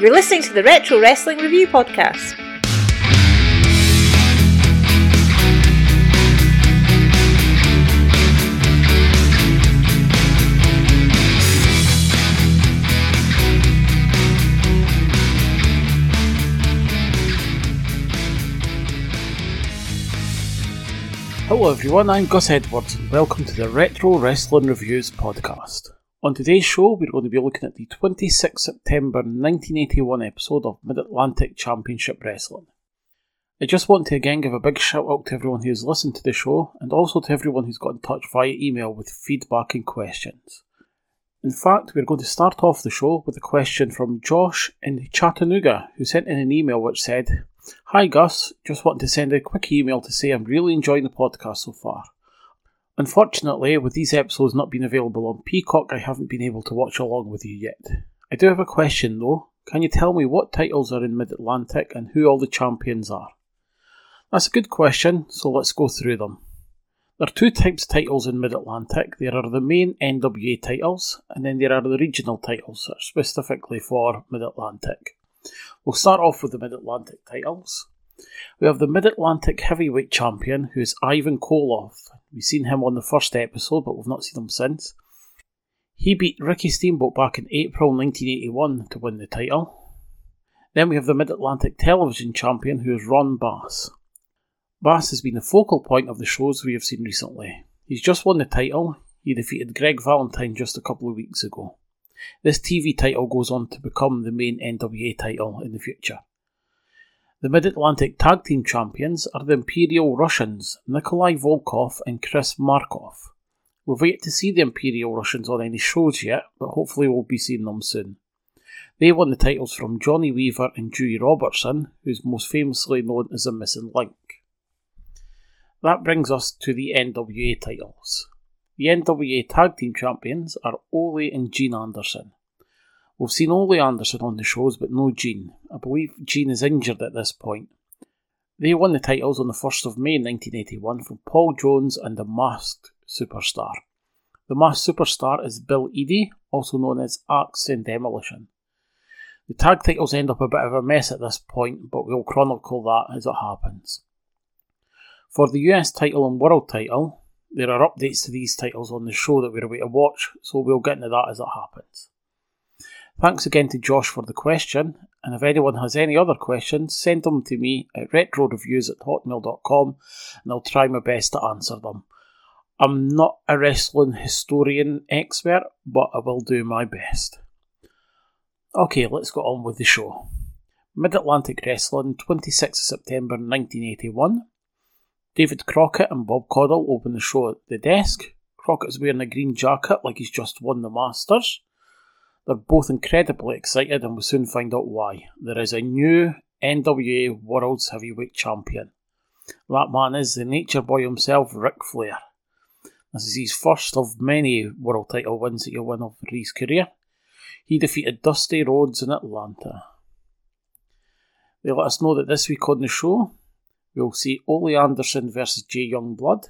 You're listening to the Retro Wrestling Review Podcast. Hello everyone, I'm Gus Edwards and welcome to the Retro Wrestling Reviews podcast. On today's show, we're going to be looking at the 26 September 1981 episode of Mid Atlantic Championship Wrestling. I just want to again give a big shout out to everyone who's listened to the show and also to everyone who's got in touch via email with feedback and questions. In fact, we're going to start off the show with a question from Josh in Chattanooga, who sent in an email which said, Hi Gus, just wanted to send a quick email to say I'm really enjoying the podcast so far. Unfortunately, with these episodes not being available on Peacock, I haven't been able to watch along with you yet. I do have a question though. Can you tell me what titles are in Mid Atlantic and who all the champions are? That's a good question, so let's go through them. There are two types of titles in Mid Atlantic. There are the main NWA titles, and then there are the regional titles that are specifically for Mid Atlantic. We'll start off with the Mid Atlantic titles. We have the Mid Atlantic Heavyweight Champion, who is Ivan Koloff. We've seen him on the first episode, but we've not seen him since. He beat Ricky Steamboat back in April 1981 to win the title. Then we have the Mid Atlantic Television Champion, who is Ron Bass. Bass has been the focal point of the shows we have seen recently. He's just won the title. He defeated Greg Valentine just a couple of weeks ago. This TV title goes on to become the main NWA title in the future. The Mid Atlantic Tag Team Champions are the Imperial Russians, Nikolai Volkoff and Chris Markoff. We've yet to see the Imperial Russians on any shows yet, but hopefully we'll be seeing them soon. They won the titles from Johnny Weaver and Dewey Robertson, who's most famously known as the Missing Link. That brings us to the NWA titles. The NWA Tag Team Champions are Ole and Gene Anderson. We've seen Ole Anderson on the shows, but no Gene. I believe Gene is injured at this point. They won the titles on the 1st of May 1981 from Paul Jones and the Masked Superstar. The Masked Superstar is Bill Eadie, also known as Axe and Demolition. The tag titles end up a bit of a mess at this point, but we'll chronicle that as it happens. For the US title and world title, there are updates to these titles on the show that we're away to watch, so we'll get into that as it happens. Thanks again to Josh for the question, and if anyone has any other questions, send them to me at retroreviews at hotmail.com and I'll try my best to answer them. I'm not a wrestling historian expert, but I will do my best. Okay, let's get on with the show. Mid Atlantic Wrestling, 26 September 1981. David Crockett and Bob Caudle open the show at the desk. Crockett's wearing a green jacket like he's just won the Masters. They're both incredibly excited and we soon find out why. There is a new NWA World's Heavyweight Champion. That man is the nature boy himself, Ric Flair. This is his first of many world title wins that he'll win over his career. He defeated Dusty Rhodes in Atlanta. They let us know that this week on the show, We'll see Ole Anderson versus Jay Youngblood,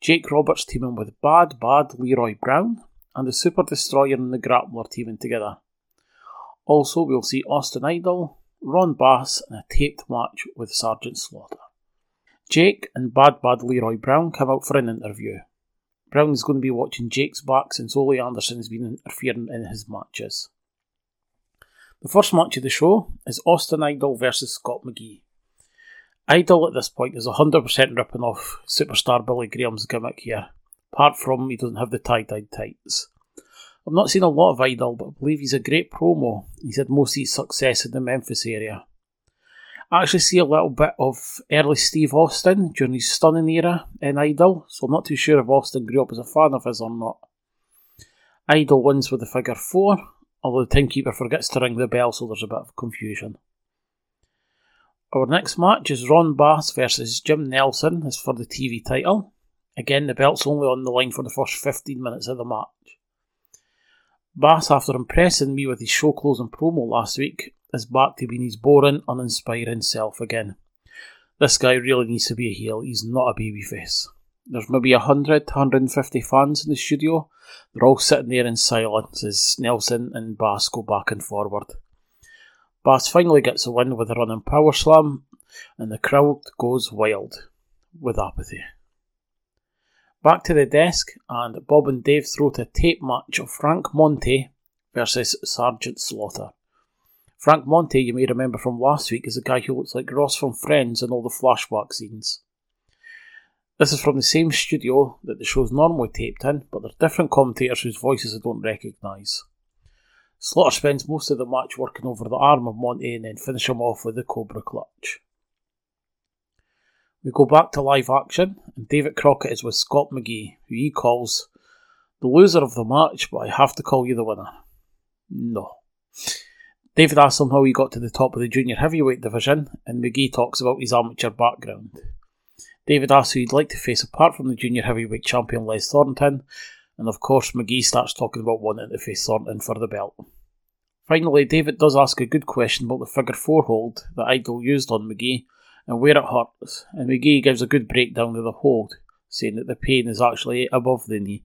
Jake Roberts teaming with Bad Bad Leroy Brown, and the Super Destroyer and the Grappler teaming together. Also, we'll see Austin Idol, Ron Bass, and a taped match with Sergeant Slaughter. Jake and Bad Bad Leroy Brown come out for an interview. Brown is going to be watching Jake's back since Ole Anderson has been interfering in his matches. The first match of the show is Austin Idol versus Scott McGhee. Idol at this point is 100% ripping off superstar Billy Graham's gimmick here, apart from he doesn't have the tie dyed tights. I've not seen a lot of Idol, but I believe he's a great promo. He's had most of his success in the Memphis area. I actually see a little bit of early Steve Austin during his stunning era in Idol, so I'm not too sure if Austin grew up as a fan of his or not. Idol wins with the figure 4, although the timekeeper forgets to ring the bell, so there's a bit of confusion. Our next match is Ron Bass versus Jim Nelson. Is for the TV title. Again, the belt's only on the line for the first 15 minutes of the match. Bass, after impressing me with his show closing promo last week, is back to being his boring, uninspiring self again. This guy really needs to be a heel, he's not a babyface. There's maybe 100 to 150 fans in the studio. They're all sitting there in silence as Nelson and Bass go back and forward. Bass finally gets a win with a running power slam, and the crowd goes wild with apathy. Back to the desk, and Bob and Dave throw to a tape match of Frank Monte versus Sergeant Slaughter. Frank Monte, you may remember from last week, is a guy who looks like Ross from Friends in all the flashback scenes. This is from the same studio that the show's normally taped in, but they're different commentators whose voices I don't recognise. Slaughter spends most of the match working over the arm of Monte and then finish him off with the Cobra Clutch. We go back to live action, and David Crockett is with Scott McGhee, who he calls the loser of the match, but I have to call you the winner. No. David asks him how he got to the top of the junior heavyweight division, and McGhee talks about his amateur background. David asks who he'd like to face apart from the junior heavyweight champion Les Thornton, and of course McGhee starts talking about wanting to face Thornton for the belt. Finally, David does ask a good question about the figure four hold that Idol used on McGhee, and where it hurts, and McGhee gives a good breakdown of the hold, saying that the pain is actually above the knee.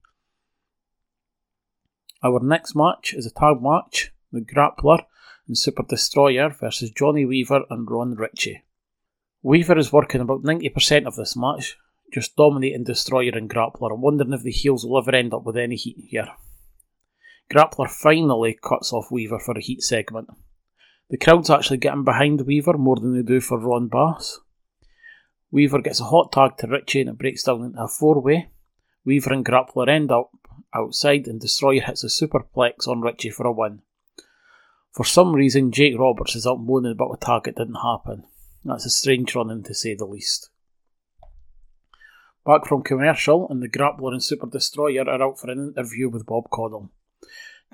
Our next match is a tag match, the Grappler and Super Destroyer versus Johnny Weaver and Ron Ritchie. Weaver is working about 90% of this match, just dominating Destroyer and Grappler. I'm wondering if the heels will ever end up with any heat here. Grappler finally cuts off Weaver for a heat segment. The crowd's actually getting behind Weaver more than they do for Ron Bass. Weaver gets a hot tag to Ritchie and it breaks down into a four way. Weaver and Grappler end up outside and Destroyer hits a superplex on Ritchie for a win. For some reason, Jake Roberts is up moaning about a tag that didn't happen. That's a strange run in to say the least. Back from commercial, and the Grappler and Super Destroyer are out for an interview with Bob Caudle.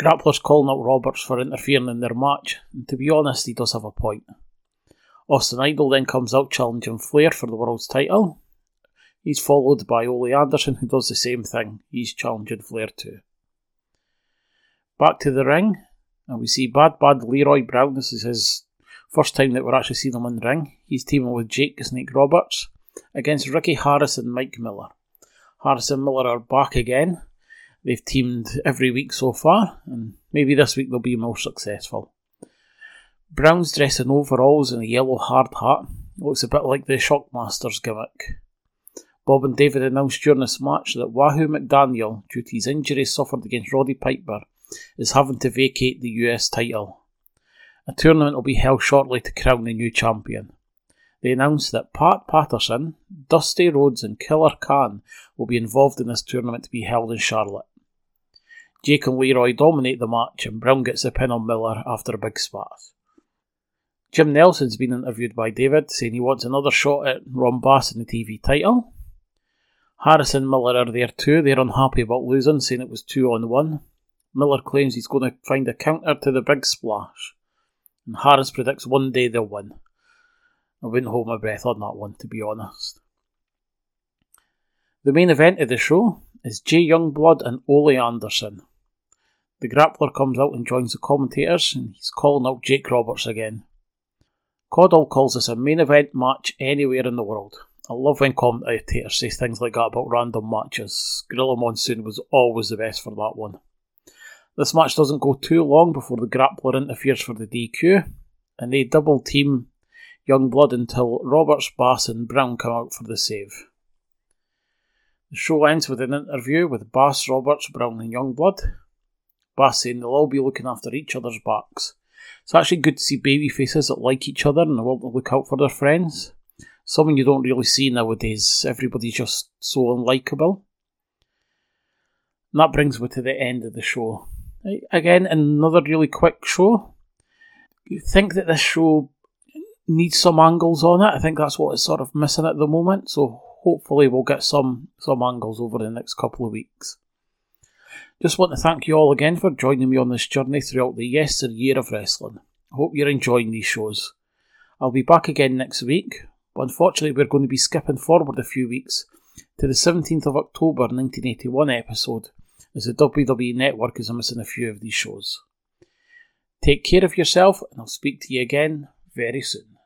Grappler's calling out Roberts for interfering in their match, and to be honest, he does have a point. Austin Idol then comes out challenging Flair for the world's title. He's followed by Ole Anderson, who does the same thing. He's challenging Flair too. Back to the ring, and we see Bad Bad Leroy Brown. This is his first time that we're actually seeing him in the ring. He's teaming with Jake Snake Roberts against Ricky Harris and Mike Miller. Harris and Miller are back again They've teamed every week so far, and maybe this week they'll be more successful. Brown's dressed in overalls and a yellow hard hat. Looks a bit like the Shockmaster's gimmick. Bob and David announced during this match that Wahoo McDaniel, due to his injury suffered against Roddy Piper, is having to vacate the US title. A tournament will be held shortly to crown the new champion. They announced that Pat Patterson, Dusty Rhodes, and Killer Khan will be involved in this tournament to be held in Charlotte. Jake and Leroy dominate the match, and Brown gets the pin on Miller after a big spat. Jim Nelson's been interviewed by David, saying he wants another shot at Ron Bass in the TV title. Harris and Miller are there too. They're unhappy about losing, saying it was two on one. Miller claims he's going to find a counter to the big splash. And Harris predicts one day they'll win. I wouldn't hold my breath on that one, to be honest. The main event of the show is Jay Youngblood and Ole Anderson. The grappler comes out and joins the commentators, and he's calling out Jake Roberts again. Caudle calls this a main event match anywhere in the world. I love when commentators say things like that about random matches. Gorilla Monsoon was always the best for that one. This match doesn't go too long before the grappler interferes for the DQ, and they double team Youngblood until Roberts, Bass, and Brown come out for the save. The show ends with an interview with Bass, Roberts, Brown, and Youngblood. Bass saying they'll all be looking after each other's backs. It's actually good to see baby faces that like each other and want to look out for their friends. Something you don't really see nowadays. Everybody's just so unlikable. And that brings me to the end of the show. Again, another really quick show. You think that this show needs some angles on it. I think that's what it's sort of missing at the moment. So hopefully we'll get some some angles over the next couple of weeks. Just want to thank you all again for joining me on this journey throughout the yesteryear of wrestling. I hope you're enjoying these shows. I'll be back again next week, but unfortunately we're going to be skipping forward a few weeks to the 17th of October 1981 episode, as the WWE Network is missing a few of these shows. Take care of yourself, and I'll speak to you again very soon.